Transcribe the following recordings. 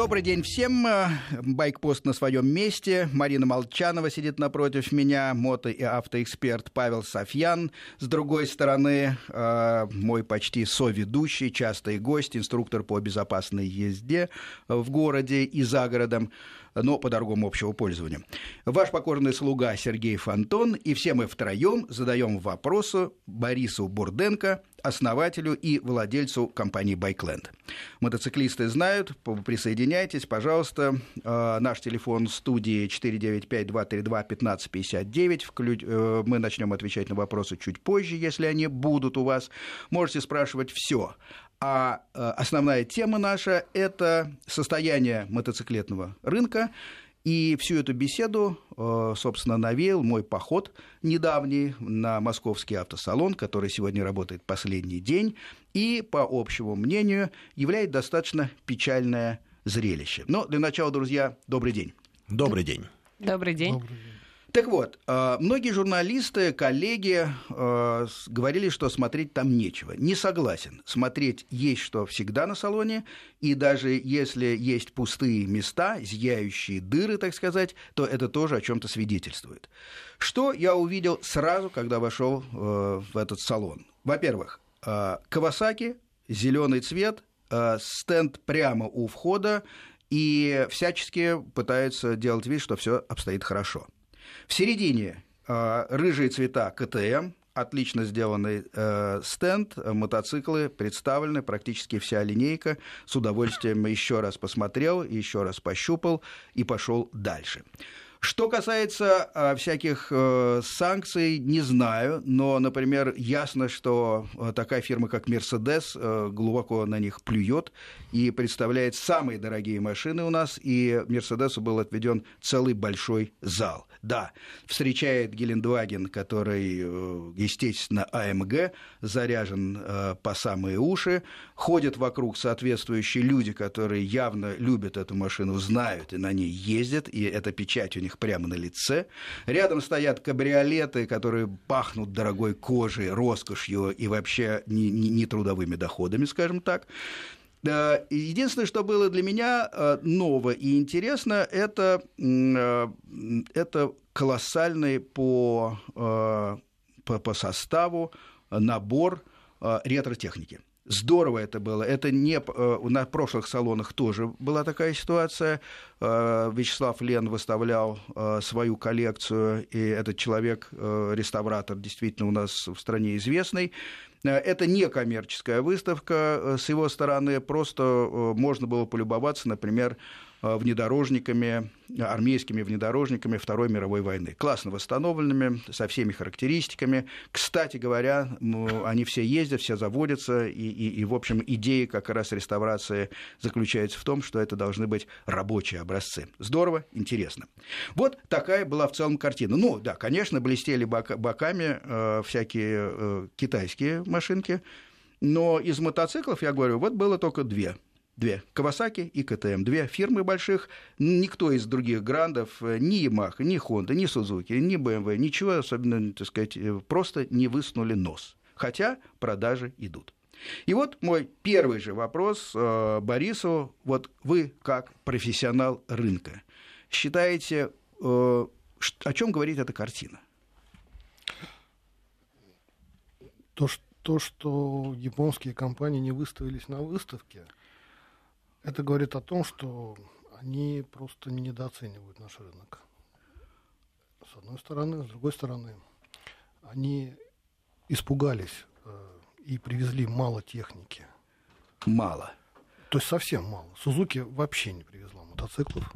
Добрый день всем. Байкпост на своем месте. Марина Молчанова сидит напротив меня, мото- и автоэксперт Павел Софьян. С другой стороны, э, мой почти соведущий, частый гость, инструктор по безопасной езде в городе и за городом но по дорогам общего пользования. Ваш покорный слуга Сергей Фонтон, и все мы втроем задаем вопросы Борису Бурденко, основателю и владельцу компании Байкленд. Мотоциклисты знают, присоединяйтесь, пожалуйста. Э, наш телефон студии 495-232-1559. Э, мы начнем отвечать на вопросы чуть позже, если они будут у вас. Можете спрашивать все а э, основная тема наша – это состояние мотоциклетного рынка. И всю эту беседу, э, собственно, навеял мой поход недавний на московский автосалон, который сегодня работает последний день, и, по общему мнению, является достаточно печальное зрелище. Но для начала, друзья, добрый день. Добрый день. Добрый день. Добрый день. Так вот, э, многие журналисты, коллеги э, говорили, что смотреть там нечего. Не согласен. Смотреть есть что всегда на салоне, и даже если есть пустые места, зияющие дыры, так сказать, то это тоже о чем-то свидетельствует. Что я увидел сразу, когда вошел э, в этот салон? Во-первых, Кавасаки, зеленый цвет, стенд прямо у входа, и всячески пытаются делать вид, что все обстоит хорошо. В середине э, рыжие цвета КТМ, отлично сделанный э, стенд, мотоциклы представлены, практически вся линейка. С удовольствием еще раз посмотрел, еще раз пощупал и пошел дальше. Что касается э, всяких э, санкций, не знаю, но, например, ясно, что э, такая фирма, как Mercedes, э, глубоко на них плюет и представляет самые дорогие машины у нас, и Мерседесу был отведен целый большой зал. Да, встречает Гелендваген, который, э, естественно, АМГ, заряжен э, по самые уши, ходят вокруг соответствующие люди, которые явно любят эту машину, знают и на ней ездят, и эта печать у них прямо на лице. Рядом стоят кабриолеты, которые пахнут дорогой кожей, роскошью и вообще не, не, не трудовыми доходами, скажем так. Единственное, что было для меня э, ново и интересно, это, э, это колоссальный по, э, по, по составу набор ретро-техники. Здорово это было. Это не на прошлых салонах тоже была такая ситуация. Вячеслав Лен выставлял свою коллекцию, и этот человек, реставратор, действительно у нас в стране известный. Э, это не коммерческая выставка э, с его стороны, просто э, можно было полюбоваться, например, внедорожниками, армейскими внедорожниками Второй мировой войны. Классно восстановленными, со всеми характеристиками. Кстати говоря, они все ездят, все заводятся, и, и, и, в общем, идея как раз реставрации заключается в том, что это должны быть рабочие образцы. Здорово, интересно. Вот такая была в целом картина. Ну, да, конечно, блестели боками э, всякие э, китайские машинки, но из мотоциклов, я говорю, вот было только две – две. Кавасаки и КТМ. Две фирмы больших. Никто из других грандов, э, ни Yamaha, ни Honda, ни Suzuki, ни BMW, ничего особенно, так сказать, э, просто не высунули нос. Хотя продажи идут. И вот мой первый же вопрос э, Борису. Вот вы, как профессионал рынка, считаете, э, о чем говорит эта картина? То, что, то, что японские компании не выставились на выставке – это говорит о том, что они просто недооценивают наш рынок. С одной стороны, с другой стороны, они испугались э, и привезли мало техники. Мало. То есть совсем мало. Сузуки вообще не привезла мотоциклов.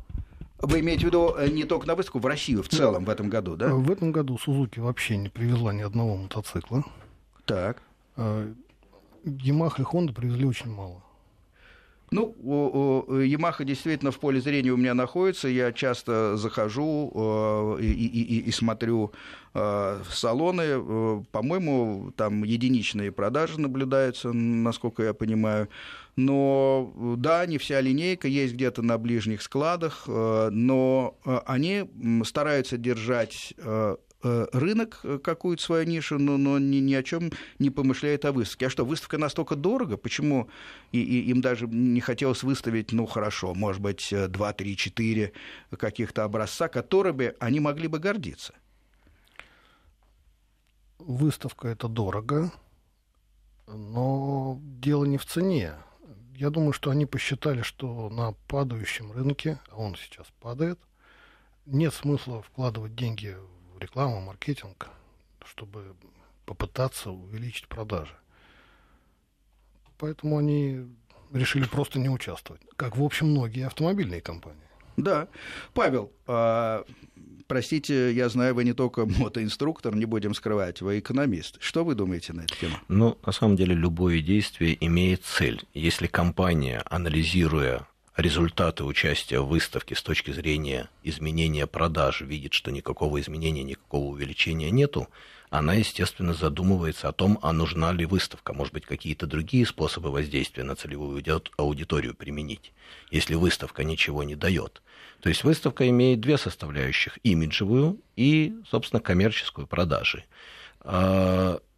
Вы имеете в виду э, не только на выставку, в Россию в целом в этом году, да? В этом году Сузуки вообще не привезла ни одного мотоцикла. Так. Yamaha и Honda привезли очень мало. Ну, Ямаха действительно в поле зрения у меня находится. Я часто захожу э, и, и, и смотрю э, салоны. Э, по-моему, там единичные продажи наблюдаются, насколько я понимаю. Но да, не вся линейка есть где-то на ближних складах, но они стараются держать э, рынок, э, какую-то свою нишу, но, но ни, ни о чем не помышляет о выставке. А что, выставка настолько дорого? Почему и, и им даже не хотелось выставить, ну хорошо, может быть, 2, 3, 4 каких-то образца, которыми они могли бы гордиться? Выставка это дорого, но дело не в цене. Я думаю, что они посчитали, что на падающем рынке, а он сейчас падает, нет смысла вкладывать деньги в рекламу, маркетинг, чтобы попытаться увеличить продажи. Поэтому они решили просто не участвовать, как, в общем, многие автомобильные компании. Да. Павел, а, простите, я знаю, вы не только мотоинструктор, не будем скрывать, вы экономист. Что вы думаете на эту тему? Ну, на самом деле, любое действие имеет цель. Если компания, анализируя результаты участия в выставке с точки зрения изменения продаж, видит, что никакого изменения, никакого увеличения нету, она, естественно, задумывается о том, а нужна ли выставка, может быть, какие-то другие способы воздействия на целевую аудиторию применить, если выставка ничего не дает. То есть выставка имеет две составляющих, имиджевую и, собственно, коммерческую продажи.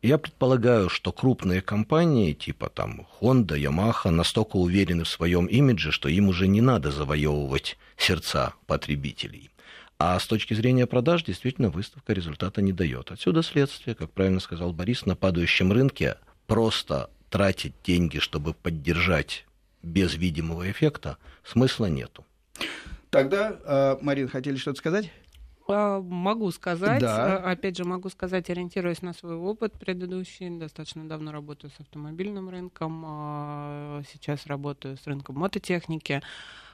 Я предполагаю, что крупные компании типа там Honda, Yamaha настолько уверены в своем имидже, что им уже не надо завоевывать сердца потребителей. А с точки зрения продаж, действительно, выставка результата не дает. Отсюда следствие, как правильно сказал Борис, на падающем рынке просто тратить деньги, чтобы поддержать без видимого эффекта, смысла нету. Тогда, э, Марина, хотели что-то сказать? А, могу сказать. Да. А, опять же, могу сказать, ориентируясь на свой опыт предыдущий. Достаточно давно работаю с автомобильным рынком. А, сейчас работаю с рынком мототехники.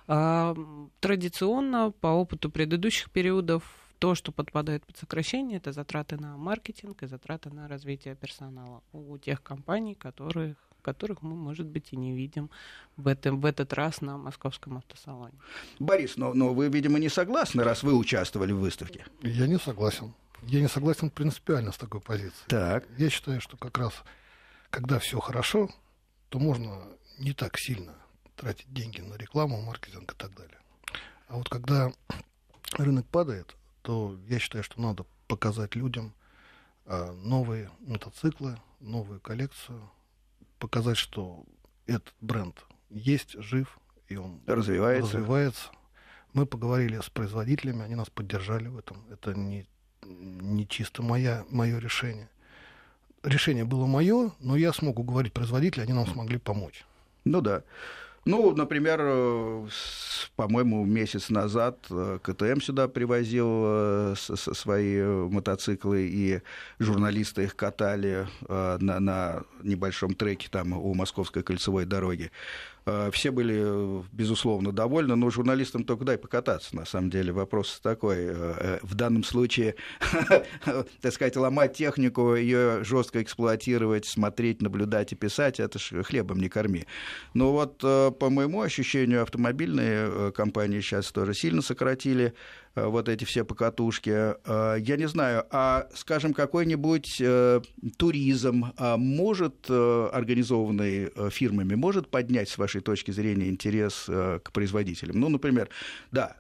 Традиционно, по опыту предыдущих периодов, то, что подпадает под сокращение, это затраты на маркетинг и затраты на развитие персонала у тех компаний, которых, которых мы, может быть, и не видим в, этом, в этот раз на московском автосалоне. Борис, но, но вы, видимо, не согласны, раз вы участвовали в выставке. Я не согласен. Я не согласен принципиально с такой позицией. Так. Я считаю, что как раз, когда все хорошо, то можно не так сильно тратить деньги на рекламу, маркетинг и так далее. А вот когда рынок падает, то я считаю, что надо показать людям а, новые мотоциклы, новую коллекцию, показать, что этот бренд есть, жив, и он развивается. развивается. Мы поговорили с производителями, они нас поддержали в этом. Это не, не чисто моя, мое решение. Решение было мое, но я смог уговорить производителей, они нам смогли помочь. Ну да. Ну, например, э, по-моему, месяц назад э, КТМ сюда привозил э, свои мотоциклы, и журналисты их катали на, на небольшом треке там у Московской кольцевой дороги. Э, все были, безусловно, довольны, но журналистам только дай покататься. На самом деле вопрос такой. Э, э, в данном случае, так сказать, ломать технику, ее жестко эксплуатировать, смотреть, наблюдать и писать, это ж хлебом не корми. Но вот, по моему ощущению, автомобильные компании сейчас тоже сильно сократили Э, вот эти все покатушки. Э, я не знаю, а, скажем, какой-нибудь э, туризм а, может, организованный фирмами, может поднять, с вашей точки зрения, интерес к производителям? Ну, например, да,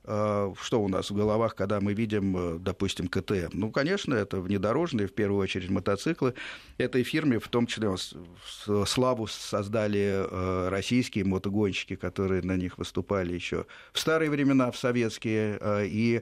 что у нас в головах, когда мы видим, допустим, КТМ? Ну, конечно, это внедорожные, в первую очередь, мотоциклы. Этой фирме, в том числе, славу создали российские мотогонщики, которые на них выступали еще в старые времена, в советские, и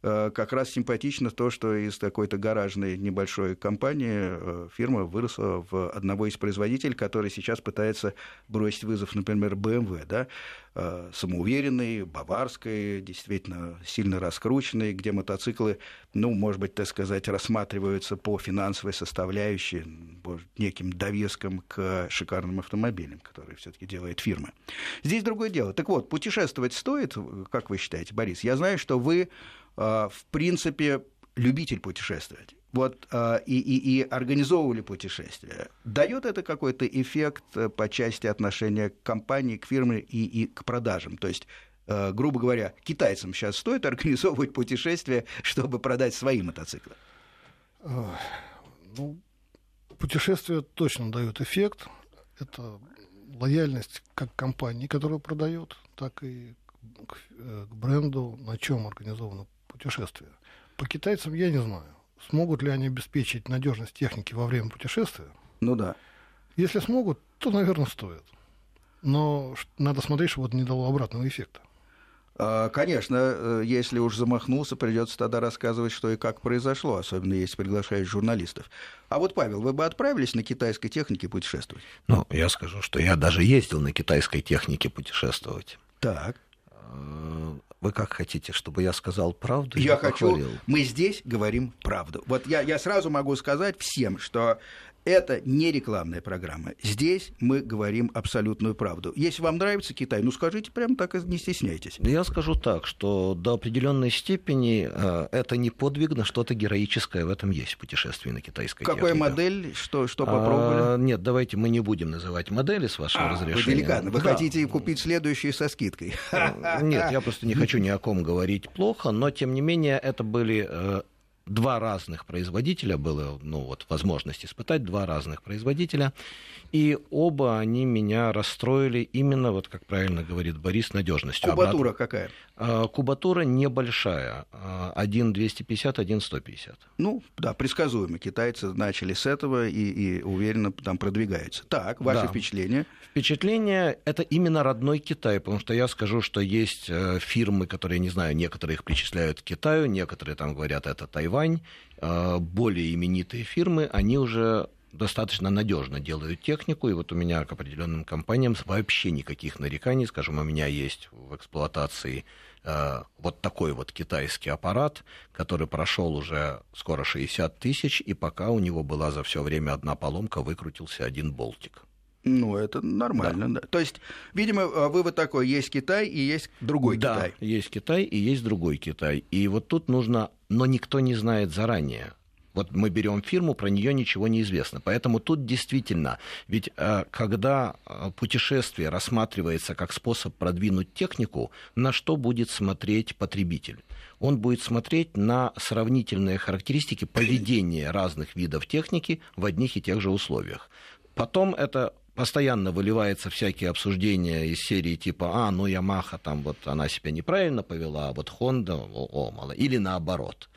как раз симпатично то, что из какой-то гаражной небольшой компании э, фирма выросла в одного из производителей, который сейчас пытается бросить вызов, например, BMW, да, э, самоуверенный, баварской, действительно сильно раскрученный, где мотоциклы, ну, может быть, так сказать, рассматриваются по финансовой составляющей, неким довеском к шикарным автомобилям, которые все-таки делает фирма. Здесь другое дело. Так вот, путешествовать стоит, как вы считаете, Борис? Я знаю, что вы в принципе, любитель путешествовать. Вот а, и, и, и организовывали путешествия. Дает это какой-то эффект э, по части отношения к компании, к фирме и, и к продажам? То есть э, грубо говоря, китайцам сейчас стоит организовывать путешествия, чтобы продать свои мотоциклы? Ну, путешествия точно дают эффект. Это лояльность как компании, которая продает, так и э, к бренду, на чем организовано путешествия. По китайцам я не знаю. смогут ли они обеспечить надежность техники во время путешествия? Ну да. Если смогут, то, наверное, стоит. Но надо смотреть, чтобы это не дало обратного эффекта. А, конечно, э, если уж замахнулся, придется тогда рассказывать, что и как произошло, особенно если приглашаешь журналистов. А вот, Павел, вы бы отправились на китайской технике путешествовать? Ну, я скажу, что я даже ездил на китайской технике путешествовать. Так. Вы как хотите, чтобы я сказал правду? Я хочу. Похвалил? Мы здесь говорим правду. Вот я, я сразу могу сказать всем, что это не рекламная программа. Здесь мы говорим абсолютную правду. Если вам нравится Китай, ну скажите прямо так и не стесняйтесь. Я скажу так, что до определенной степени э, это не подвиг, но что-то героическое в этом есть в путешествии на китайской Какая технике. модель? Что, что попробовали? А, нет, давайте мы не будем называть модели, с вашего а, разрешения. Вы деликатно. Вы да. хотите купить следующие со скидкой? Э, нет, я просто не хочу ни о ком говорить плохо, но тем не менее это были э, два разных производителя было, ну вот, возможность испытать два разных производителя, и оба они меня расстроили именно, вот как правильно говорит Борис, надежностью. Кубатура Обратно. какая? А, кубатура небольшая, 1 250, 1 150. Ну, да, предсказуемо. Китайцы начали с этого и, и уверенно там продвигаются. Так, ваше да. впечатление? Впечатление – это именно родной Китай, потому что я скажу, что есть э, фирмы, которые, не знаю, некоторые их причисляют к Китаю, некоторые там говорят, это Тайвань, э, более именитые фирмы, они уже достаточно надежно делают технику, и вот у меня к определенным компаниям вообще никаких нареканий, скажем, у меня есть в эксплуатации э, вот такой вот китайский аппарат, который прошел уже скоро 60 тысяч, и пока у него была за все время одна поломка, выкрутился один болтик. Ну, это нормально, да. да. То есть, видимо, э, вывод такой, есть Китай и есть другой да, Китай. есть Китай и есть другой Китай. И вот тут нужно, но никто не знает заранее, вот мы берем фирму, про нее ничего не известно. Поэтому тут действительно, ведь э, когда э, путешествие рассматривается как способ продвинуть технику, на что будет смотреть потребитель? Он будет смотреть на сравнительные характеристики поведения разных видов техники в одних и тех же условиях. Потом это постоянно выливается всякие обсуждения из серии типа, а, ну, Ямаха там вот она себя неправильно повела, а вот Honda, о, о мало, или наоборот.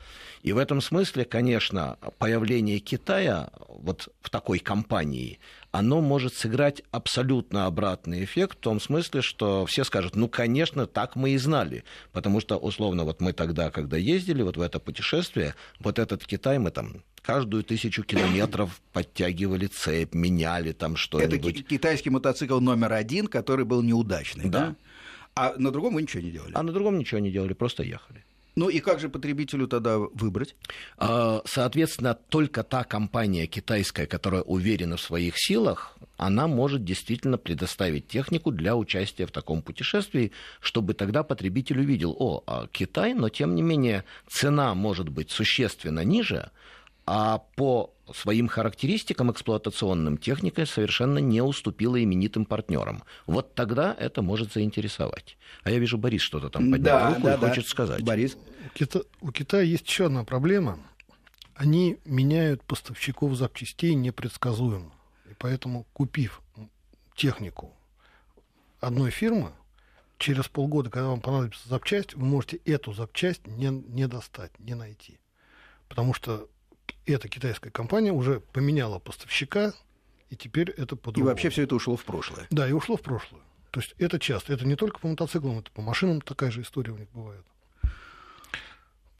И в этом смысле, конечно, появление Китая вот в такой компании, оно может сыграть абсолютно обратный эффект в том смысле, что все скажут, ну, конечно, так мы и знали, потому что, условно, вот мы тогда, когда ездили вот в это путешествие, вот этот Китай мы там каждую тысячу километров подтягивали цепь, меняли там что-нибудь. Это китайский мотоцикл номер один, который был неудачный, да? да? А на другом вы ничего не делали? А на другом ничего не делали, просто ехали. Ну и как же потребителю тогда выбрать? А, соответственно, только та компания китайская, которая уверена в своих силах, она может действительно предоставить технику для участия в таком путешествии, чтобы тогда потребитель увидел, о, а Китай, но тем не менее цена может быть существенно ниже, а по своим характеристикам эксплуатационным техника совершенно не уступила именитым партнерам. Вот тогда это может заинтересовать. А я вижу, Борис что-то там поднял да, руку да, и да. хочет сказать. Борис. У, Кита... у Китая есть еще одна проблема. Они меняют поставщиков запчастей непредсказуемо. И поэтому, купив технику одной фирмы, через полгода, когда вам понадобится запчасть, вы можете эту запчасть не, не достать, не найти. Потому что эта китайская компания уже поменяла поставщика, и теперь это по-другому. И вообще все это ушло в прошлое. Да, и ушло в прошлое. То есть это часто. Это не только по мотоциклам, это по машинам такая же история у них бывает.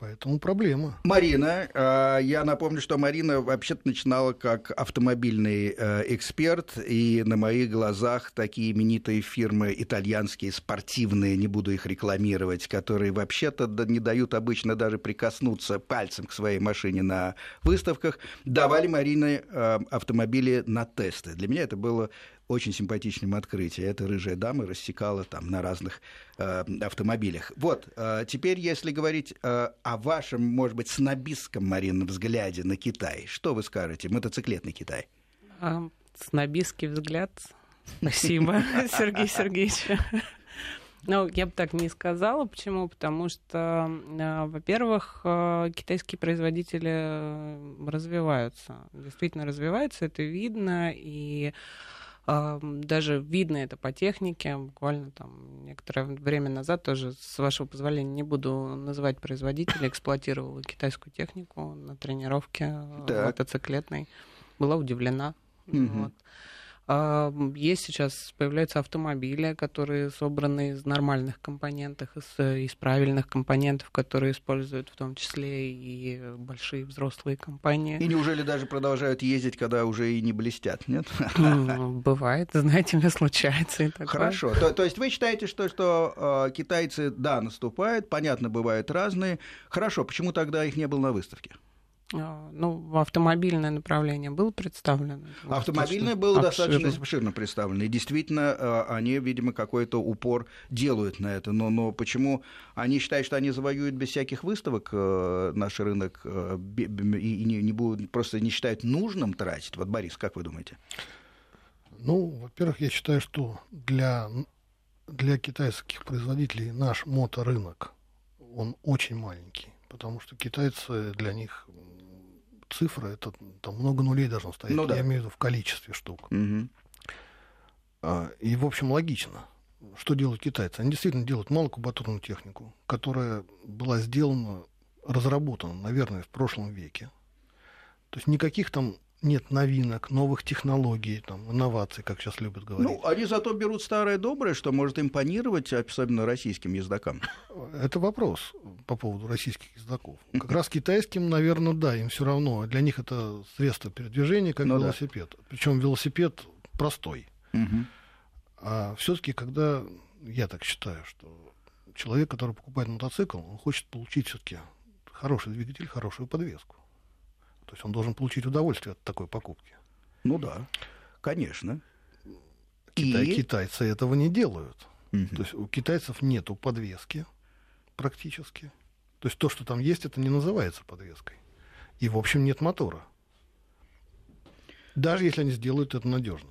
Поэтому проблема. Марина, а, я напомню, что Марина вообще-то начинала как автомобильный э, эксперт, и на моих глазах такие именитые фирмы итальянские, спортивные, не буду их рекламировать, которые вообще-то не дают обычно даже прикоснуться пальцем к своей машине на выставках, давали Марине э, автомобили на тесты. Для меня это было очень симпатичным открытием. Эта рыжая дама рассекала там на разных э, автомобилях. Вот, э, теперь, если говорить э, о вашем, может быть, снобистском, Марина, взгляде на Китай, что вы скажете? Мотоциклетный Китай. А, снобистский взгляд. Спасибо, Сергей Сергеевич. Ну, я бы так не сказала. Почему? Потому что, э, во-первых, э, китайские производители э, развиваются. Действительно развиваются, это видно. И даже видно это по технике. Буквально там некоторое время назад тоже, с вашего позволения, не буду называть производителя, эксплуатировала китайскую технику на тренировке так. мотоциклетной. Была удивлена. Угу. Вот. А, есть сейчас, появляются автомобили, которые собраны из нормальных компонентов, из, из правильных компонентов, которые используют в том числе и большие взрослые компании. И неужели даже продолжают ездить, когда уже и не блестят, нет? Ну, бывает, знаете ли, случается и такое. Хорошо. То, то есть вы считаете, что, что э, китайцы, да, наступают, понятно, бывают разные. Хорошо, почему тогда их не было на выставке? А, ну, автомобильное направление было представлено. Автомобильное было обширно. достаточно обширно представлено. И действительно, а, они, видимо, какой-то упор делают на это. Но, но почему они считают, что они завоюют без всяких выставок э, наш рынок э, и не, не будут, просто не считают нужным тратить? Вот, Борис, как вы думаете? Ну, во-первых, я считаю, что для, для китайских производителей наш моторынок, он очень маленький потому что китайцы для них цифра, это там много нулей должно стоять, ну, да. я имею в виду в количестве штук. Угу. И, в общем, логично. Что делают китайцы? Они действительно делают малокубатурную технику, которая была сделана, разработана, наверное, в прошлом веке. То есть никаких там нет новинок, новых технологий, там, инноваций, как сейчас любят говорить. Ну, они зато берут старое доброе, что может импонировать, особенно российским ездокам. Это вопрос по поводу российских ездоков. Как раз китайским, наверное, да, им все равно. Для них это средство передвижения, как ну, велосипед. Да. Причем велосипед простой. Угу. А все-таки, когда я так считаю, что человек, который покупает мотоцикл, он хочет получить все-таки хороший двигатель, хорошую подвеску. То есть он должен получить удовольствие от такой покупки. Ну да, конечно. Китай, И... Китайцы этого не делают. Угу. То есть у китайцев нету подвески практически. То есть то, что там есть, это не называется подвеской. И, в общем, нет мотора. Даже если они сделают это надежно.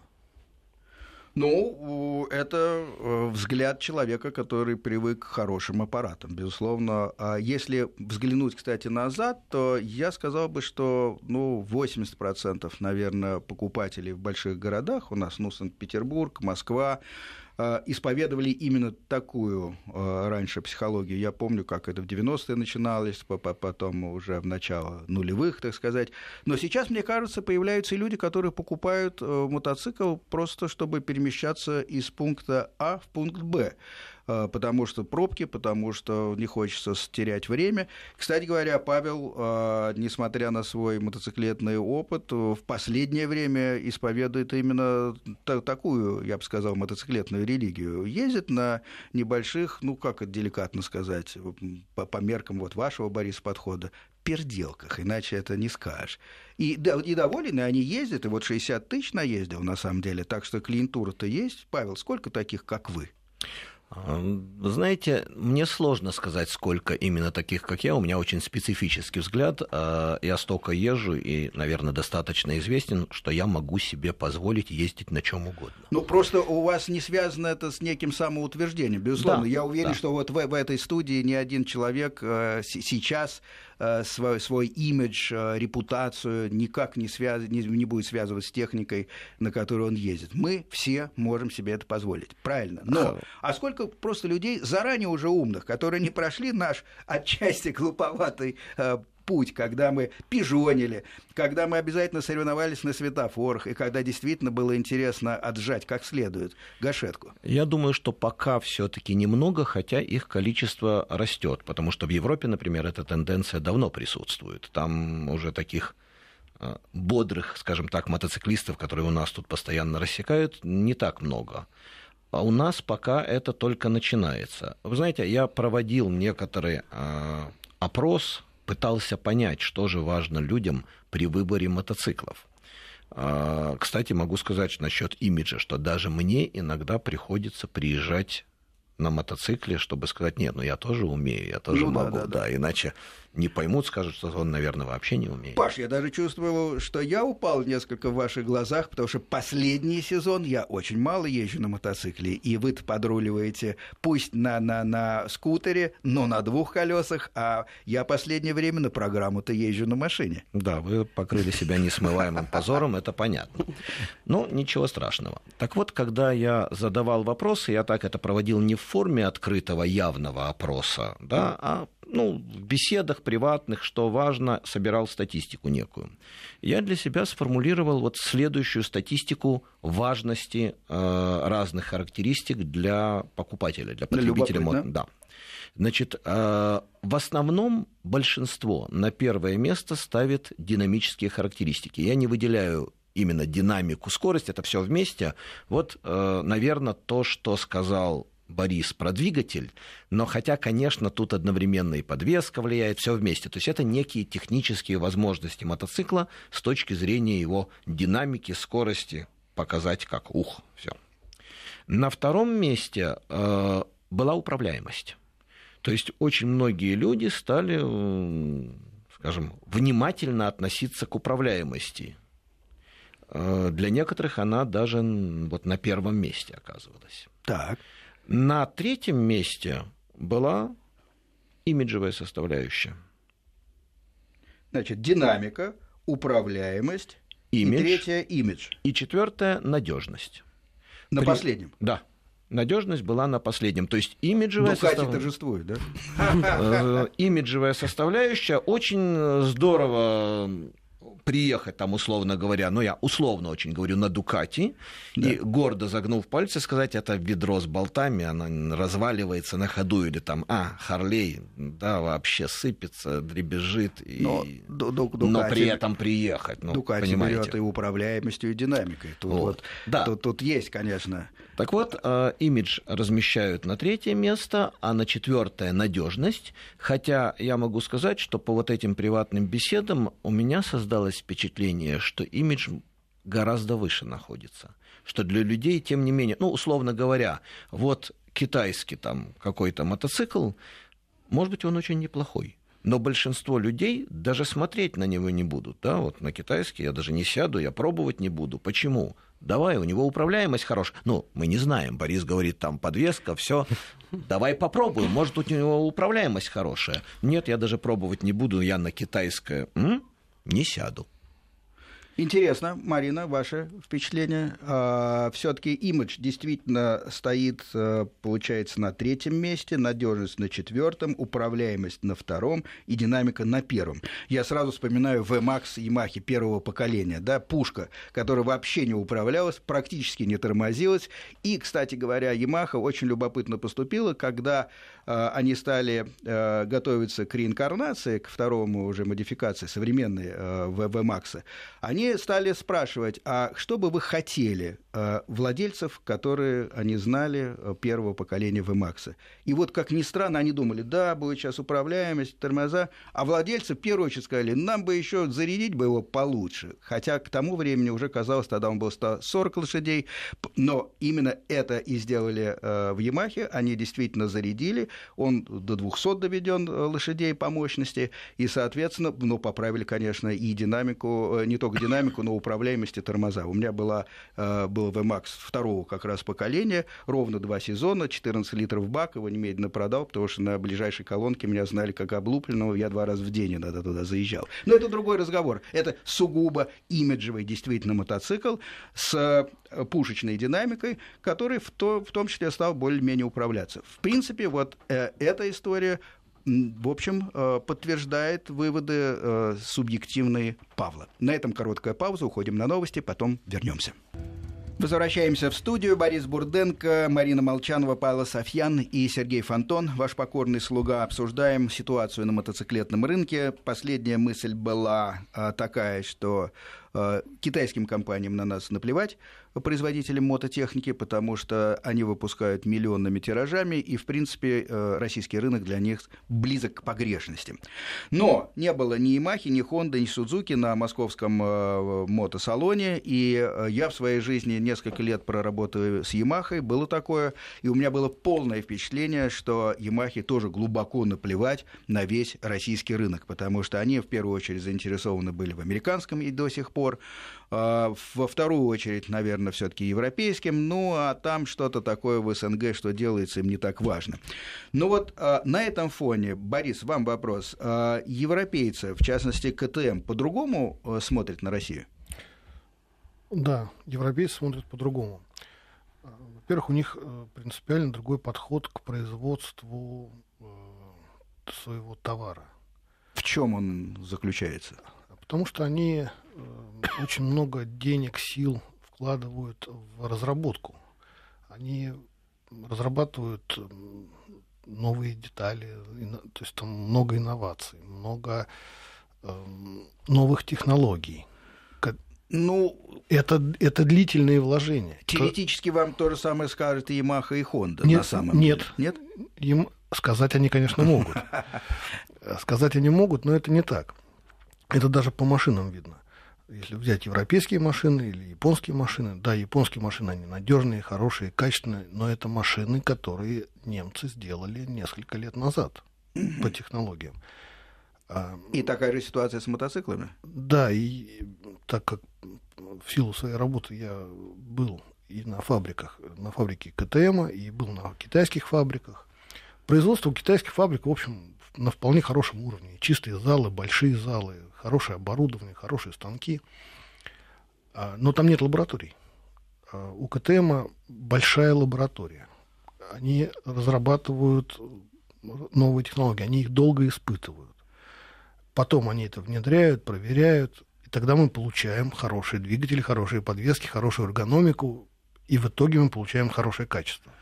Ну, это э, взгляд человека, который привык к хорошим аппаратам, безусловно. А если взглянуть, кстати, назад, то я сказал бы, что ну, 80%, наверное, покупателей в больших городах, у нас ну, Санкт-Петербург, Москва, исповедовали именно такую э, раньше психологию. Я помню, как это в 90-е начиналось, потом уже в начало нулевых, так сказать. Но сейчас, мне кажется, появляются люди, которые покупают э, мотоцикл просто, чтобы перемещаться из пункта А в пункт Б. Э, потому что пробки, потому что не хочется терять время. Кстати говоря, Павел, э, несмотря на свой мотоциклетный опыт, в последнее время исповедует именно такую, я бы сказал, мотоциклетную религию. Ездит на небольших, ну как это деликатно сказать, по, по меркам вот вашего, Бориса, подхода, переделках, иначе это не скажешь. И, и довольны они ездят, и вот 60 тысяч наездил на самом деле, так что клиентура-то есть. Павел, сколько таких, как вы? Знаете, мне сложно сказать, сколько именно таких, как я. У меня очень специфический взгляд. А, я столько езжу и, наверное, достаточно известен, что я могу себе позволить ездить на чем угодно. Ну, просто у вас не связано это с неким самоутверждением. Безусловно, да, я уверен, да. что вот в, в этой студии ни один человек э, сейчас свой, свой имидж, э, репутацию никак не, связ... не, не будет связывать с техникой, на которой он ездит. Мы все можем себе это позволить. Правильно. Но а сколько просто людей заранее уже умных, которые не прошли наш отчасти глуповатый э, путь, когда мы пижонили, когда мы обязательно соревновались на светофорах, и когда действительно было интересно отжать как следует гашетку? Я думаю, что пока все-таки немного, хотя их количество растет, потому что в Европе, например, эта тенденция давно присутствует. Там уже таких э, бодрых, скажем так, мотоциклистов, которые у нас тут постоянно рассекают, не так много. А у нас пока это только начинается. Вы знаете, я проводил некоторый э, опрос пытался понять, что же важно людям при выборе мотоциклов. А, кстати, могу сказать насчет имиджа, что даже мне иногда приходится приезжать на мотоцикле, чтобы сказать, нет, ну я тоже умею, я тоже Ну да, могу, да, да, да. иначе не поймут, скажут, что он, наверное, вообще не умеет. Паш, я даже чувствовал, что я упал несколько в ваших глазах, потому что последний сезон я очень мало езжу на мотоцикле, и вы подруливаете пусть на, на, на скутере, но на двух колесах, а я последнее время на программу-то езжу на машине. Да, вы покрыли себя несмываемым позором, это понятно. Ну, ничего страшного. Так вот, когда я задавал вопросы, я так это проводил не в форме открытого явного опроса, да, а ну, в беседах приватных, что важно, собирал статистику некую. Я для себя сформулировал вот следующую статистику важности э, разных характеристик для покупателя, для потребителя. любопытно. мод- Да. Значит, э, в основном большинство на первое место ставит динамические характеристики. Я не выделяю именно динамику, скорость, это все вместе. Вот, наверное, то, что сказал Борис про двигатель, но хотя, конечно, тут одновременно и подвеска влияет, все вместе. То есть это некие технические возможности мотоцикла с точки зрения его динамики, скорости, показать как ух, все. На втором месте э, была управляемость. То есть очень многие люди стали, скажем, внимательно относиться к управляемости. Э, Для некоторых она даже вот на первом месте оказывалась. Так. На третьем месте была имиджевая составляющая. Значит, динамика, управляемость Имидж. и третье имидж. И четвертая надежность. На При- последнем. Да. Надежность была на последнем. То есть имиджевая Дукати состав- торжествует, да? э, имиджевая составляющая очень здорово приехать там, условно говоря, ну, я условно очень говорю, на Дукати, и гордо загнув пальцы, сказать, это ведро с болтами, оно разваливается на ходу, или там, а, Харлей, да, вообще сыпется, дребезжит, и... Но Ду- Ду- но Дукати- при этом приехать, ну, Дукати понимаете. берет и управляемостью, и динамикой. Тут, Вот. вот, Да. тут, тут есть, конечно. Так вот, э, имидж размещают на третье место, а на четвертое надежность. Хотя я могу сказать, что по вот этим приватным беседам у меня создалось впечатление, что имидж гораздо выше находится. Что для людей, тем не менее, ну, условно говоря, вот китайский там какой-то мотоцикл, может быть, он очень неплохой. Но большинство людей даже смотреть на него не будут. Да? Вот на китайский я даже не сяду, я пробовать не буду. Почему? Давай, у него управляемость хорошая. Ну, мы не знаем. Борис говорит, там подвеска, все. Давай попробуем. Может, у него управляемость хорошая. Нет, я даже пробовать не буду. Я на китайское м? не сяду. Интересно, Марина, ваше впечатление. Все-таки имидж действительно стоит, э, получается, на третьем месте, надежность на четвертом, управляемость на втором и динамика на первом. Я сразу вспоминаю VMAX Yamaha первого поколения, да, пушка, которая вообще не управлялась, практически не тормозилась. И, кстати говоря, Yamaha очень любопытно поступила, когда они стали э, готовиться к реинкарнации, к второму уже модификации современной э, VMAX, они стали спрашивать, а что бы вы хотели э, владельцев, которые они знали э, первого поколения VMAX? И вот, как ни странно, они думали, да, будет сейчас управляемость, тормоза, а владельцы в первую очередь сказали, нам бы еще зарядить бы его получше. Хотя к тому времени уже казалось, тогда он был 140 лошадей, но именно это и сделали э, в Ямахе, они действительно зарядили, он до 200 доведен э, лошадей по мощности, и, соответственно, ну, поправили, конечно, и динамику, э, не только динамику, но управляемость и тормоза. У меня была, э, был VMAX второго как раз поколения, ровно два сезона, 14 литров бак, его немедленно продал, потому что на ближайшей колонке меня знали как облупленного, я два раза в день иногда туда заезжал. Но это другой разговор. Это сугубо имиджевый действительно мотоцикл с пушечной динамикой, который в, то, в том числе стал более-менее управляться. В принципе, вот эта история в общем, э, подтверждает выводы э, субъективные Павла. На этом короткая пауза, уходим на новости, потом вернемся. Возвращаемся в студию. Борис Бурденко, Марина Молчанова, Павел Софьян и Сергей Фонтон, ваш покорный слуга. Обсуждаем ситуацию на мотоциклетном рынке. Последняя мысль была такая, что Э, китайским компаниям на нас наплевать, производителям мототехники, потому что они выпускают миллионными тиражами, и, в принципе, э, российский рынок для них близок к погрешности. Но не было ни Ямахи, ни Хонда, ни Судзуки на московском э, мотосалоне, и я в своей жизни несколько лет проработаю с Ямахой, было такое, и у меня было полное впечатление, что Ямахе тоже глубоко наплевать на весь российский рынок, потому что они в первую очередь заинтересованы были в американском и до сих пор, во вторую очередь, наверное, все-таки европейским, ну а там что-то такое в СНГ, что делается им не так важно. Ну вот а, на этом фоне, Борис, вам вопрос. А, европейцы, в частности КТМ, по-другому смотрят на Россию? Да, европейцы смотрят по-другому. Во-первых, у них принципиально другой подход к производству своего товара. В чем он заключается? Потому что они очень много денег, сил вкладывают в разработку. Они разрабатывают новые детали, то есть там много инноваций, много э, новых технологий. Ну, это, это длительные вложения. Теоретически то... вам то же самое скажет и Yamaha, и Honda нет, на самом нет, деле. Нет, им сказать они, конечно, могут. Сказать они могут, но это не так. Это даже по машинам видно если взять европейские машины или японские машины, да, японские машины, они надежные, хорошие, качественные, но это машины, которые немцы сделали несколько лет назад по технологиям. А, и такая же ситуация с мотоциклами? Да, и так как в силу своей работы я был и на фабриках, на фабрике КТМ, и был на китайских фабриках. Производство у китайских фабрик, в общем, на вполне хорошем уровне. Чистые залы, большие залы, хорошее оборудование, хорошие станки. А, но там нет лабораторий. А, у КТМ большая лаборатория. Они разрабатывают новые технологии, они их долго испытывают. Потом они это внедряют, проверяют, и тогда мы получаем хорошие двигатели, хорошие подвески, хорошую эргономику, и в итоге мы получаем хорошее качество.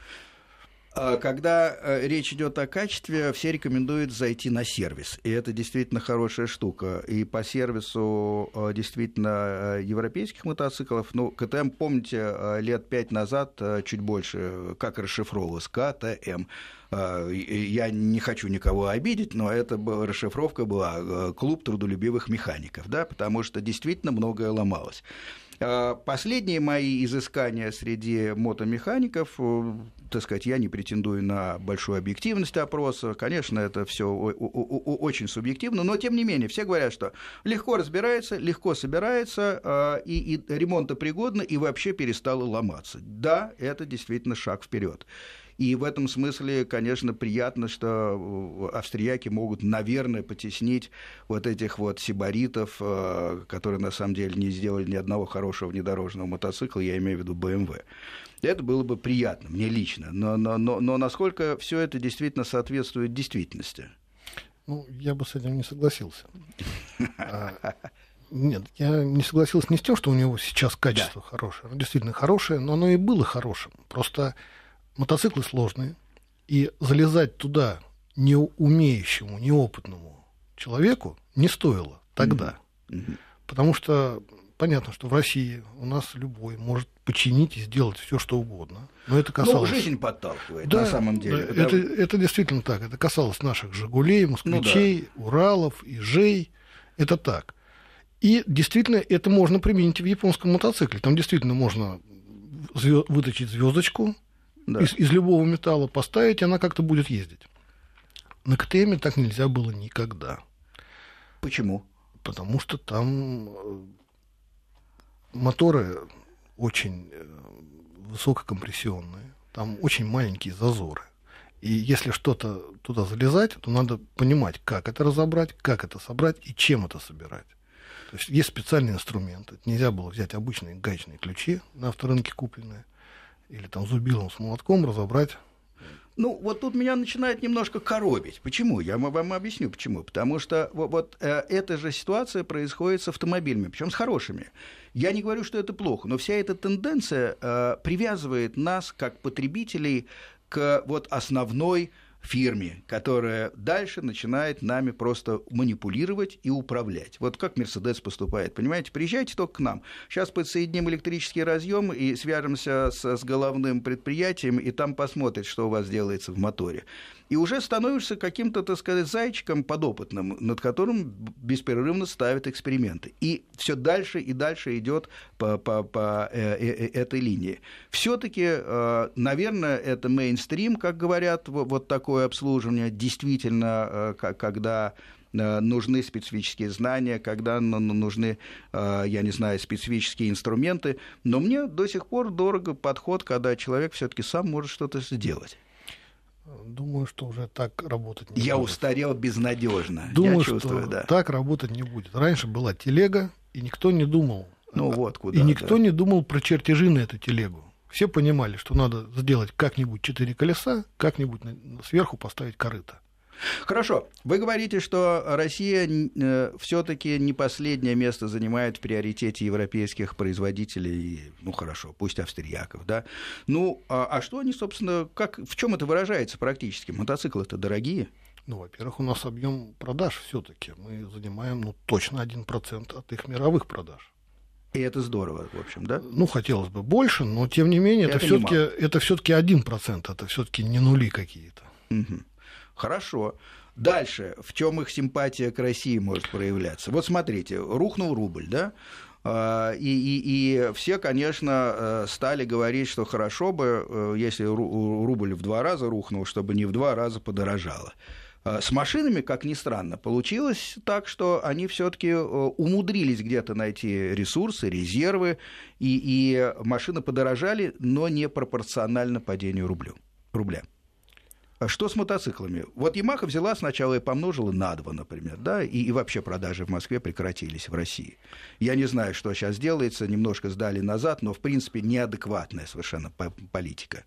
А, когда э, речь идет о качестве, все рекомендуют зайти на сервис. И это действительно хорошая штука. И по сервису э, действительно э, европейских мотоциклов, ну, КТМ, помните, лет пять назад, чуть больше, как расшифровывалось, КТМ. Я не хочу никого обидеть, но была, расшифровка была «Клуб трудолюбивых механиков», да, потому что действительно многое ломалось. А, последние мои изыскания среди мотомехаников, э, так сказать, я не претендую на большую объективность опроса. Конечно, это все очень субъективно, но тем не менее, все говорят, что легко разбирается, легко собирается, а, и, и ремонтопригодно, и вообще перестало ломаться. Да, это действительно шаг вперед. И в этом смысле, конечно, приятно, что э, австрияки могут, наверное, потеснить вот этих вот сибаритов, э, которые на самом деле не сделали ни одного хорошего внедорожного мотоцикла, я имею в виду BMW. Это было бы приятно, мне лично. Но, но, но, но насколько все это действительно соответствует действительности? Ну, я бы с этим не согласился. А, нет, я не согласился не с тем, что у него сейчас качество да. хорошее. Оно действительно хорошее, но оно и было хорошим. Просто мотоциклы сложные, и залезать туда не умеющему, неопытному человеку не стоило тогда. Mm-hmm. Потому что понятно, что в России у нас любой может починить и сделать все, что угодно. Но это ну, касалось... Ну, жизнь подталкивает, да, на самом деле. Да, это, это действительно так. Это касалось наших «Жигулей», «Москвичей», ну, да. «Уралов», «Ижей». Это так. И действительно это можно применить в японском мотоцикле. Там действительно можно выточить звездочку, да. из, из любого металла поставить, она как-то будет ездить. На КТМ так нельзя было никогда. Почему? Потому что там э, моторы очень э, высококомпрессионные, там очень маленькие зазоры. И если что-то туда залезать, то надо понимать, как это разобрать, как это собрать и чем это собирать. То есть есть специальные инструменты. нельзя было взять обычные гаечные ключи на авторынке купленные или там зубилом с молотком разобрать ну, вот тут меня начинает немножко коробить. Почему? Я вам объясню, почему. Потому что вот, вот э, эта же ситуация происходит с автомобилями, причем с хорошими. Я не говорю, что это плохо, но вся эта тенденция э, привязывает нас, как потребителей, к вот основной фирме, которая дальше начинает нами просто манипулировать и управлять. Вот как Мерседес поступает, понимаете? Приезжайте только к нам. Сейчас подсоединим электрический разъем и свяжемся с, с головным предприятием, и там посмотрят, что у вас делается в моторе и уже становишься каким-то, так сказать, зайчиком подопытным, над которым беспрерывно ставят эксперименты. И все дальше и дальше идет по, по, по э, э, э, этой линии. Все-таки, э, наверное, это мейнстрим, как говорят, вот, вот такое обслуживание, действительно, э, когда э, нужны специфические знания, когда нужны, э, я не знаю, специфические инструменты. Но мне до сих пор дорого подход, когда человек все-таки сам может что-то сделать. Думаю, что уже так работать не Я будет. устарел безнадежно. Думаю, я чувствую, что да. так работать не будет. Раньше была телега, и никто не думал. Ну вот куда. И никто да. не думал про чертежи на эту телегу. Все понимали, что надо сделать как-нибудь четыре колеса, как-нибудь сверху поставить корыто. Хорошо. Вы говорите, что Россия э, все-таки не последнее место занимает в приоритете европейских производителей, ну хорошо, пусть австрияков, да. Ну, а, а что они, собственно, как, в чем это выражается практически? Мотоциклы-то дорогие. Ну, во-первых, у нас объем продаж все-таки. Мы занимаем, ну, точно 1% от их мировых продаж. И это здорово, в общем, да? Ну, хотелось бы больше, но тем не менее, это, это все-таки это все-таки один процент, это все-таки не нули какие-то. Угу. Хорошо. Дальше, в чем их симпатия к России может проявляться? Вот смотрите, рухнул рубль, да? А, и, и, и все, конечно, э, стали говорить, что хорошо бы, э, если рубль в два раза рухнул, чтобы не в два раза подорожало. А, с машинами, как ни странно, получилось так, что они все-таки э, умудрились где-то найти ресурсы, резервы, и, и машины подорожали, но не пропорционально падению рублю, рубля. А что с мотоциклами? Вот Ямаха взяла сначала и помножила на два, например, да, и, и вообще продажи в Москве прекратились в России. Я не знаю, что сейчас делается, немножко сдали назад, но, в принципе, неадекватная совершенно политика.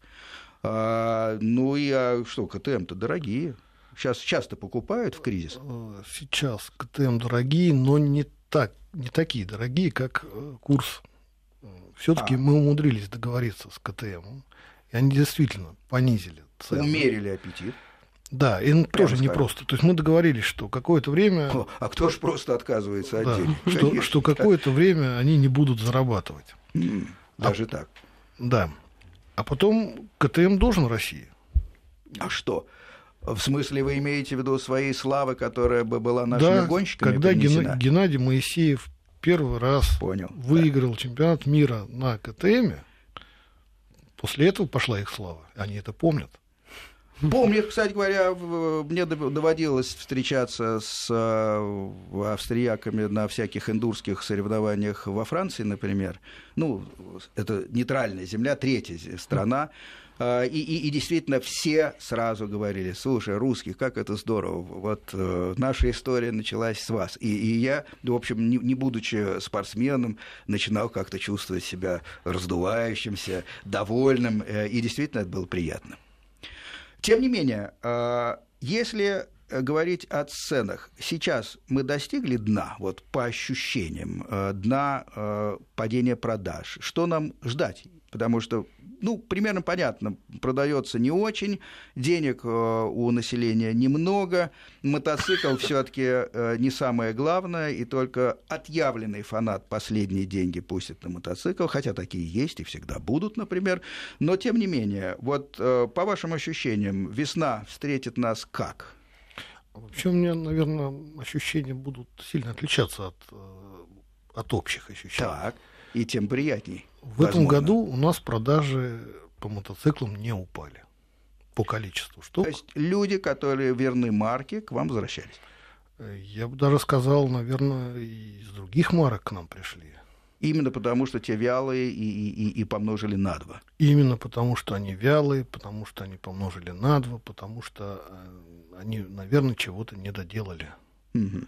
А, ну и а что, КТМ-то дорогие. Сейчас часто покупают в кризис? Э, сейчас КТМ дорогие, но не, так, не такие дорогие, как э, курс. Все-таки а. мы умудрились договориться с КТМ. И они действительно понизили цены. Умерили аппетит. Да, и Прямо тоже скажем. непросто. То есть мы договорились, что какое-то время... О, а кто же просто отказывается от да, денег? Что, что какое-то время они не будут зарабатывать. Mm, даже а, так? Да. А потом КТМ должен России. А что? В смысле, вы имеете в виду своей славы, которая бы была нашими да, гонщиками когда принесена? Геннадий Моисеев первый раз Понял, выиграл да. чемпионат мира на КТМе, после этого пошла их слава. Они это помнят. Помню, кстати говоря, мне доводилось встречаться с э, австрияками на всяких индурских соревнованиях во Франции, например. Ну, это нейтральная земля, третья страна. А, и, и, и действительно все сразу говорили, слушай, русских, как это здорово, вот э, наша история началась с вас. И, и я, в общем, не, не будучи спортсменом, начинал как-то чувствовать себя раздувающимся, довольным, э, и действительно это было приятно. Тем не менее, а, если говорить о ценах, сейчас мы достигли дна, вот по ощущениям, э, дна э, падения продаж. Что нам ждать? Потому что, ну, примерно понятно, продается не очень, денег э, у населения немного, мотоцикл все-таки не самое главное, и только отъявленный фанат последние деньги пустит на мотоцикл, хотя такие есть и всегда будут, например. Но, тем не менее, вот по вашим ощущениям, весна встретит нас как? Вообще у меня, наверное, ощущения будут сильно отличаться от, э, от общих ощущений. Так, и тем приятней. В возможно. этом году у нас продажи по мотоциклам не упали по количеству штук. То есть люди, которые верны марке, к вам возвращались? Э, я бы даже сказал, наверное, из других марок к нам пришли. Именно потому, что те вялые и, и, и помножили на два. Именно потому, что они вялые, потому что они помножили на два, потому что э, они, наверное, чего-то не доделали. Угу.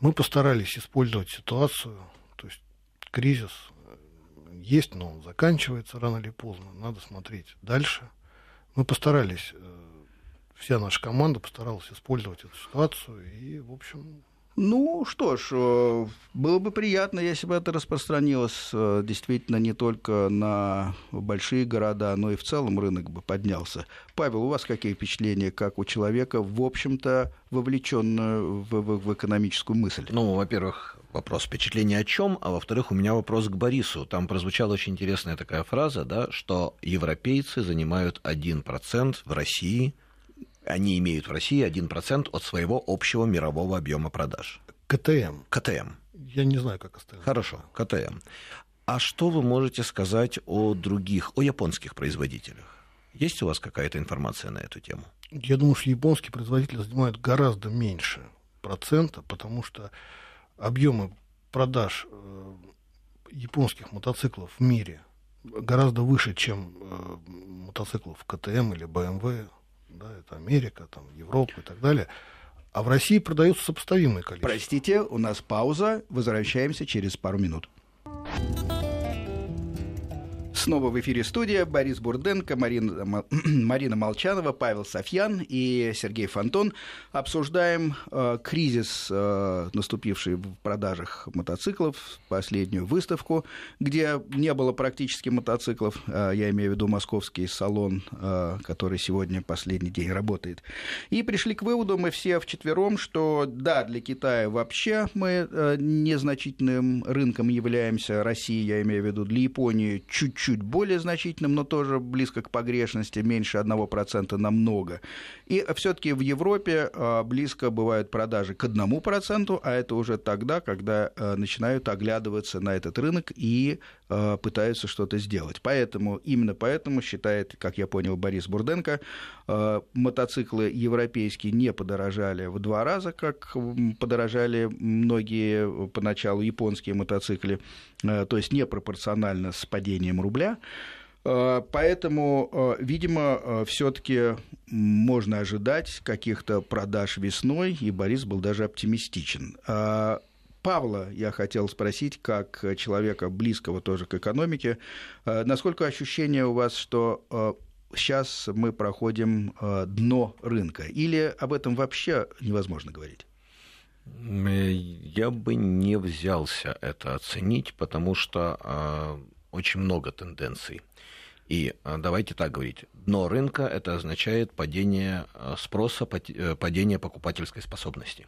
Мы постарались использовать ситуацию, то есть кризис есть, но он заканчивается рано или поздно, надо смотреть дальше. Мы постарались, э, вся наша команда постаралась использовать эту ситуацию и, в общем, Ну что ж, э, было бы приятно, если бы это распространилось э, действительно не только на большие города, но и в целом рынок бы поднялся. Павел, у вас какие впечатления, как у человека, в общем-то, вовлеченную в, в, в экономическую мысль? Ну, во-первых, вопрос впечатления о чем, а во-вторых, у меня вопрос к Борису. Там прозвучала очень интересная такая фраза, да, что европейцы занимают 1% в России – они имеют в России 1% от своего общего мирового объема продаж. КТМ. КТМ. Я не знаю, как остальные. Хорошо, КТМ. А что вы можете сказать о других, о японских производителях? Есть у вас какая-то информация на эту тему? Я думаю, что японские производители занимают гораздо меньше процента, потому что объемы продаж э, японских мотоциклов в мире гораздо выше, чем э, мотоциклов КТМ или BMW да, это Америка, там, Европа и так далее. А в России продаются сопоставимые количества. Простите, у нас пауза. Возвращаемся через пару минут. Снова в эфире студия. Борис Бурденко, Марина, Марина Молчанова, Павел Софьян и Сергей Фонтон. Обсуждаем э, кризис, э, наступивший в продажах мотоциклов, последнюю выставку, где не было практически мотоциклов. Э, я имею в виду московский салон, э, который сегодня последний день работает. И пришли к выводу мы все вчетвером, что да, для Китая вообще мы э, незначительным рынком являемся. Россия, я имею в виду, для Японии чуть-чуть чуть более значительным, но тоже близко к погрешности, меньше 1% намного. И все-таки в Европе а, близко бывают продажи к 1%, а это уже тогда, когда а, начинают оглядываться на этот рынок и пытаются что-то сделать. Поэтому, именно поэтому считает, как я понял, Борис Бурденко, мотоциклы европейские не подорожали в два раза, как подорожали многие поначалу японские мотоциклы, то есть непропорционально с падением рубля. Э, поэтому, э, видимо, э, все-таки можно ожидать каких-то продаж весной, и Борис был даже оптимистичен. Павла я хотел спросить, как человека близкого тоже к экономике, насколько ощущение у вас, что сейчас мы проходим дно рынка, или об этом вообще невозможно говорить? Я бы не взялся это оценить, потому что очень много тенденций. И а, давайте так говорить, дно рынка это означает падение а, спроса, э, падение покупательской способности.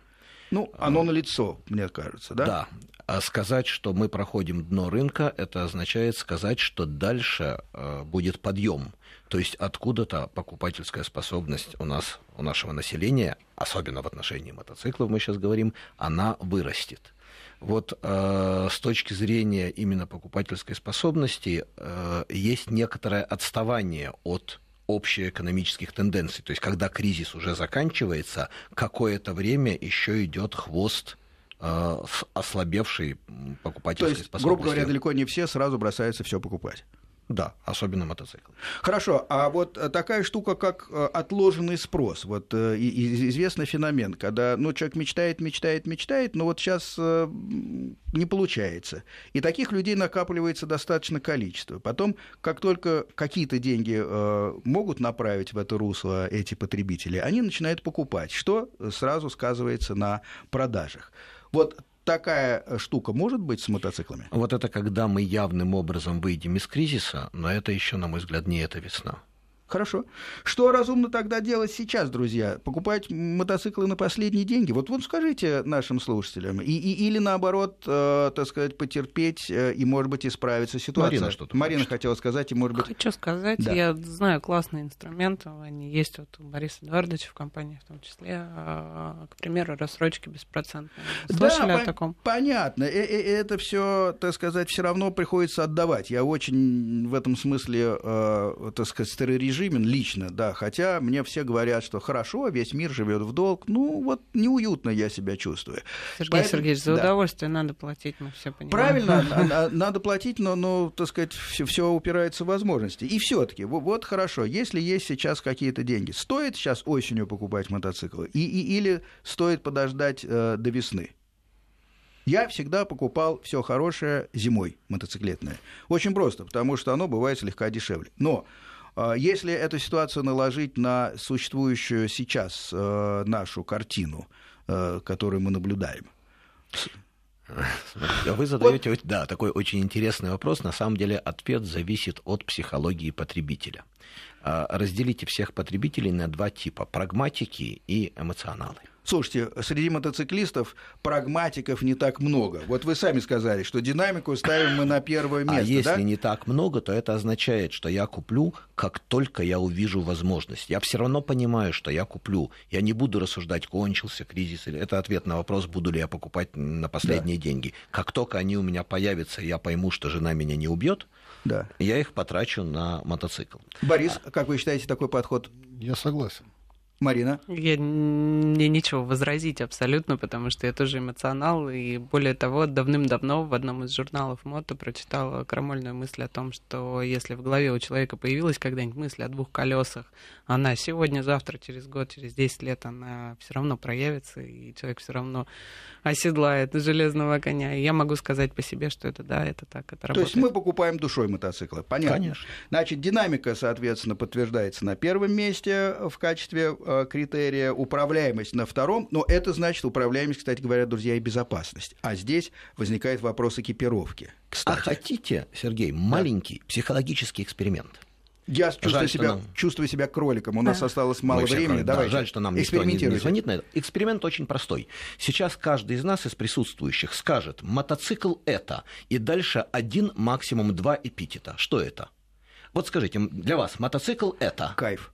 Ну, оно на лицо, мне кажется, да? Да. А сказать, что мы проходим дно рынка, это означает сказать, что дальше а, будет подъем. То есть откуда-то покупательская способность у нас, у нашего населения, особенно в отношении мотоциклов мы сейчас говорим, она вырастет вот э, с точки зрения именно покупательской способности э, есть некоторое отставание от общеэкономических тенденций. То есть, когда кризис уже заканчивается, какое-то время еще идет хвост э, ослабевшей покупательской То есть, способности. грубо говоря, далеко не все сразу бросаются все покупать. Да, особенно мотоцикл. Хорошо, а вот э, такая штука, как э, отложенный спрос, вот э, известный феномен, когда ну, человек мечтает, мечтает, мечтает, но вот сейчас не получается. И таких людей накапливается достаточно количество. Потом, как только какие-то деньги могут направить в это русло эти потребители, они начинают покупать, что сразу сказывается на продажах. Вот такая э, штука может быть с мотоциклами? Вот это когда мы явным образом выйдем из кризиса, но это еще, на мой взгляд, не эта весна. Хорошо. Что разумно тогда делать сейчас, друзья? Покупать мотоциклы на последние деньги? Вот, вот скажите нашим слушателям. И, и, или наоборот, э, так сказать, потерпеть э, и, может быть, исправиться ситуация. Марина что-то Марина хочет. хотела сказать, и, может быть... Хочу сказать, да. я знаю классные инструменты, они есть вот у Бориса Эдуардовича в компании в том числе, э, к примеру, рассрочки беспроцентные. Слышали да, о таком? Понятно. И, и, это все, так сказать, все равно приходится отдавать. Я очень в этом смысле, э, так сказать, стереорежим режимен лично, да, хотя мне все говорят, что хорошо, весь мир живет в долг, ну вот неуютно я себя чувствую. Сергей Поэтому, Сергеевич, за да. удовольствие надо платить, мы все понимаем. Правильно, надо платить, но, но так сказать, все, все упирается в возможности. И все-таки, вот хорошо, если есть сейчас какие-то деньги, стоит сейчас осенью покупать мотоциклы и, и, или стоит подождать э, до весны? Я всегда покупал все хорошее зимой мотоциклетное. Очень просто, потому что оно бывает слегка дешевле. Но а, если эту ситуацию наложить на существующую сейчас э, нашу картину, э, которую мы наблюдаем, Вы задаете вот. да, такой очень интересный вопрос. На самом деле ответ зависит от психологии потребителя. А, разделите всех потребителей на два типа – прагматики и эмоционалы. Слушайте, среди мотоциклистов прагматиков не так много. Вот вы сами сказали, что динамику ставим мы на первое а место. А если да? не так много, то это означает, что я куплю, как только я увижу возможность. Я все равно понимаю, что я куплю. Я не буду рассуждать, кончился кризис. Это ответ на вопрос, буду ли я покупать на последние да. деньги. Как только они у меня появятся, я пойму, что жена меня не убьет, да. я их потрачу на мотоцикл. Борис, как вы считаете такой подход? Я согласен. Марина? Я не ничего возразить абсолютно, потому что я тоже эмоционал, и более того, давным-давно в одном из журналов мото прочитала крамольную мысль о том, что если в голове у человека появилась когда-нибудь мысль о двух колесах, она сегодня, завтра, через год, через 10 лет, она все равно проявится, и человек все равно оседлает железного коня. И я могу сказать по себе, что это да, это так, это работает. То есть мы покупаем душой мотоциклы, понятно? Конечно. Значит, динамика, соответственно, подтверждается на первом месте в качестве э, критерия, управляемость на втором, но это значит управляемость, кстати говоря, друзья, и безопасность. А здесь возникает вопрос экипировки. Кстати. А хотите, Сергей, маленький да. психологический эксперимент? Я чувствую, жаль, себя, нам... чувствую себя кроликом. У нас осталось мало времени. Да, жаль, что нам никто не, не звонит на это. Эксперимент очень простой. Сейчас каждый из нас, из присутствующих, скажет, мотоцикл это, и дальше один, максимум два эпитета. Что это? Вот скажите, для вас мотоцикл это? Кайф.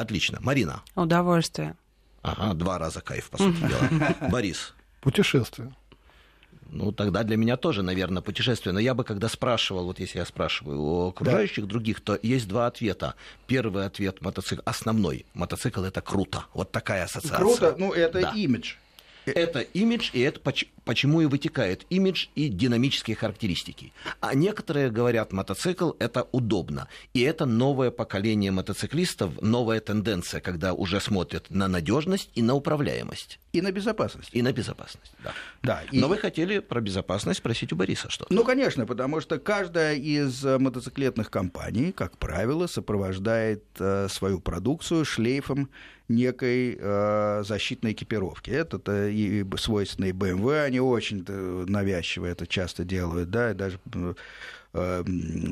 Отлично. Марина? Удовольствие. Ага, два раза кайф, по сути дела. Борис? Путешествие. Ну, тогда для меня тоже, наверное, путешествие. Но я бы, когда спрашивал, вот если я спрашиваю у окружающих да. других, то есть два ответа. Первый ответ мотоцикл, основной. Мотоцикл это круто. Вот такая ассоциация. Круто, ну это да. имидж. Это имидж, и это почему и вытекает имидж и динамические характеристики. А некоторые говорят, мотоцикл это удобно. И это новое поколение мотоциклистов, новая тенденция, когда уже смотрят на надежность и на управляемость. И на безопасность. И на безопасность, да. да и... Но вы хотели про безопасность спросить у Бориса что-то. Ну, конечно, потому что каждая из э, мотоциклетных компаний, как правило, сопровождает э, свою продукцию шлейфом некой э, защитной экипировки. Это и свойственно и BMW, они очень навязчиво это часто делают, да, и даже э,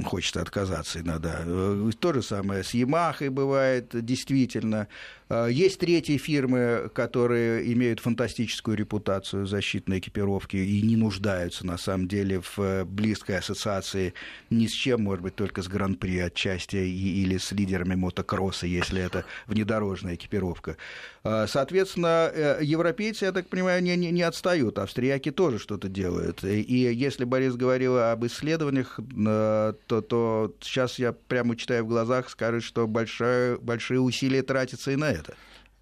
хочется отказаться иногда. Э, то же самое с Ямахой бывает, действительно. Э, есть третьи фирмы, которые имеют фантастическую репутацию защитной экипировки и не нуждаются, на самом деле, в э, близкой ассоциации ни с чем, может быть, только с Гран-при отчасти или с лидерами мотокросса, если это внедорожная экипировка. Соответственно, европейцы, я так понимаю, не, не, не отстают, австрияки тоже что-то делают. И если Борис говорил об исследованиях, то, то сейчас я прямо читаю в глазах, скажет, что большое, большие усилия тратятся и на это.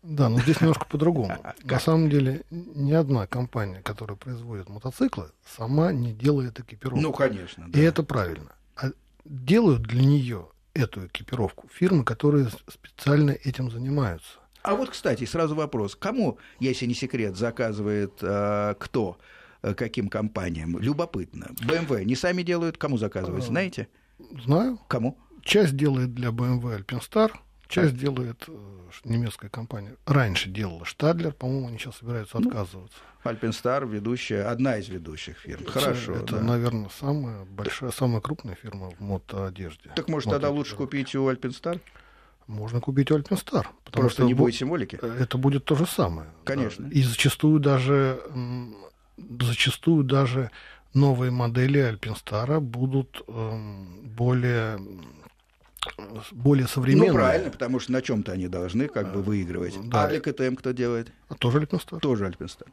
Да, но здесь немножко по-другому. На самом деле, ни одна компания, которая производит мотоциклы, сама не делает экипировку. Ну, конечно. Да. И это правильно. А делают для нее эту экипировку фирмы, которые специально этим занимаются. А вот, кстати, сразу вопрос. Кому, если не секрет, заказывает э, кто, э, каким компаниям? Любопытно. BMW не сами делают, кому заказывают, а, знаете? Знаю. Кому? Часть делает для BMW Alpinstar, Часть делает э, немецкая компания. Раньше делала Штадлер, по-моему, они сейчас собираются ну, отказываться. Альпинстар, ведущая, одна из ведущих фирм. Хорошо. Это, да. наверное, самая большая, самая крупная фирма в мотоодежде. Так может тогда лучше купить у Альпинстар? Можно купить у Альпинстар. Потому, потому что, не будет символики. Э, это будет то же самое. Конечно. И зачастую даже зачастую даже новые модели Альпинстара будут эм, более более современные. Ну, правильно, потому что на чем-то они должны как бы выигрывать. Да. А для КТМ кто делает? А тоже Альпинстар. Тоже Альпинстар.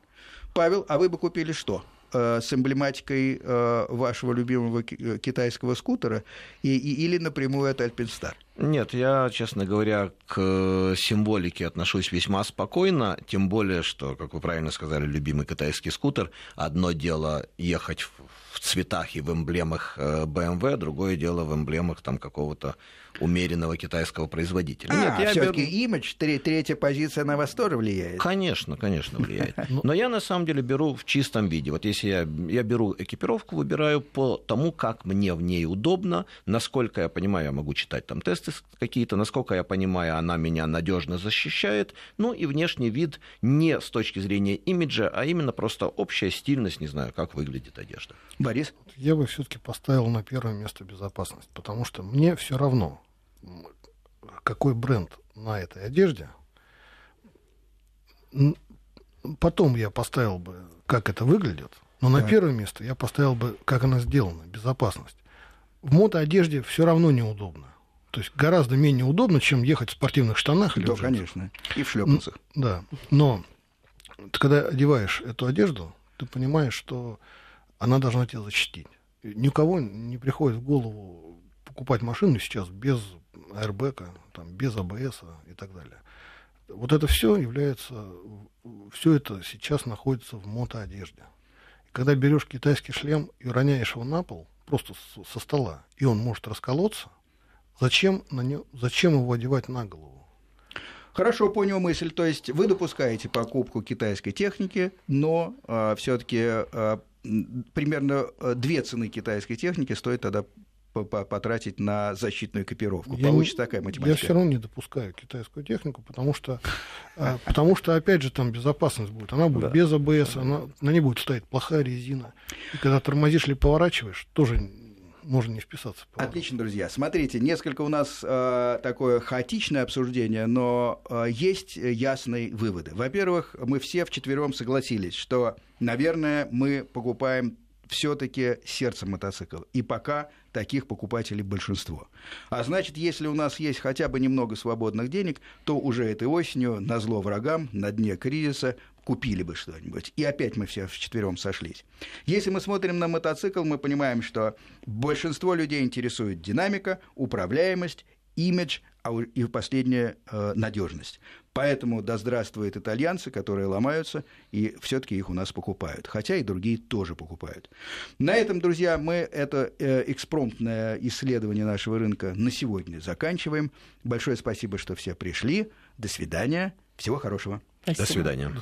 Павел, а вы бы купили что? Э, с эмблематикой э, вашего любимого э, китайского скутера и, и, или напрямую от Альпинстар? Нет, я, честно говоря, к символике отношусь весьма спокойно, тем более, что, как вы правильно сказали, любимый китайский скутер, одно дело ехать в цветах и в эмблемах BMW, другое дело в эмблемах там какого-то умеренного китайского производителя. А, Нет, все-таки беру... имидж, третья позиция на вас тоже влияет. Конечно, конечно, влияет. Ну. Но я на самом деле беру в чистом виде. Вот если я, я беру экипировку, выбираю по тому, как мне в ней удобно, насколько я понимаю, я могу читать там тесты какие-то, насколько я понимаю, она меня надежно защищает, ну и внешний вид не с точки зрения имиджа, а именно просто общая стильность, не знаю, как выглядит одежда. Борис? Я бы все-таки поставил на первое место безопасность, потому что мне все равно, какой бренд на этой одежде. Потом я поставил бы, как это выглядит, но на первое место я поставил бы, как она сделана, безопасность. В мотоодежде все равно неудобно. То есть гораздо менее удобно, чем ехать в спортивных штанах или Да, в конечно. И в шлепанцах. Да. Но ты, когда одеваешь эту одежду, ты понимаешь, что она должна тебя защитить. Ни у кого не приходит в голову покупать машину сейчас без аэрбэка, там, без АБС и так далее. Вот это все является, все это сейчас находится в мотоодежде. Когда берешь китайский шлем и роняешь его на пол, просто со стола, и он может расколоться, зачем, на него, зачем его одевать на голову? Хорошо понял мысль. То есть вы допускаете покупку китайской техники, но э, а, все-таки э, а, примерно две цены китайской техники стоит тогда потратить на защитную экипировку. Я Получится не, такая математика. Я все равно не допускаю китайскую технику, потому что, а, потому что опять же, там безопасность будет. Она будет да. без АБС, она, на ней будет стоять плохая резина. И когда тормозишь или поворачиваешь, тоже можно не вписаться. Отлично, друзья. Смотрите, несколько у нас э, такое хаотичное обсуждение, но э, есть ясные выводы. Во-первых, мы все вчетвером согласились, что, наверное, мы покупаем все-таки сердце мотоцикл. И пока таких покупателей большинство. А значит, если у нас есть хотя бы немного свободных денег, то уже этой осенью, на зло врагам, на дне кризиса, купили бы что-нибудь. И опять мы все вчетвером сошлись. Если мы смотрим на мотоцикл, мы понимаем, что большинство людей интересует динамика, управляемость, имидж, а и последняя э, надежность. Поэтому да здравствуют итальянцы, которые ломаются, и все-таки их у нас покупают. Хотя и другие тоже покупают. На этом, друзья, мы это э, экспромтное исследование нашего рынка на сегодня заканчиваем. Большое спасибо, что все пришли. До свидания. Всего хорошего. Спасибо. До свидания.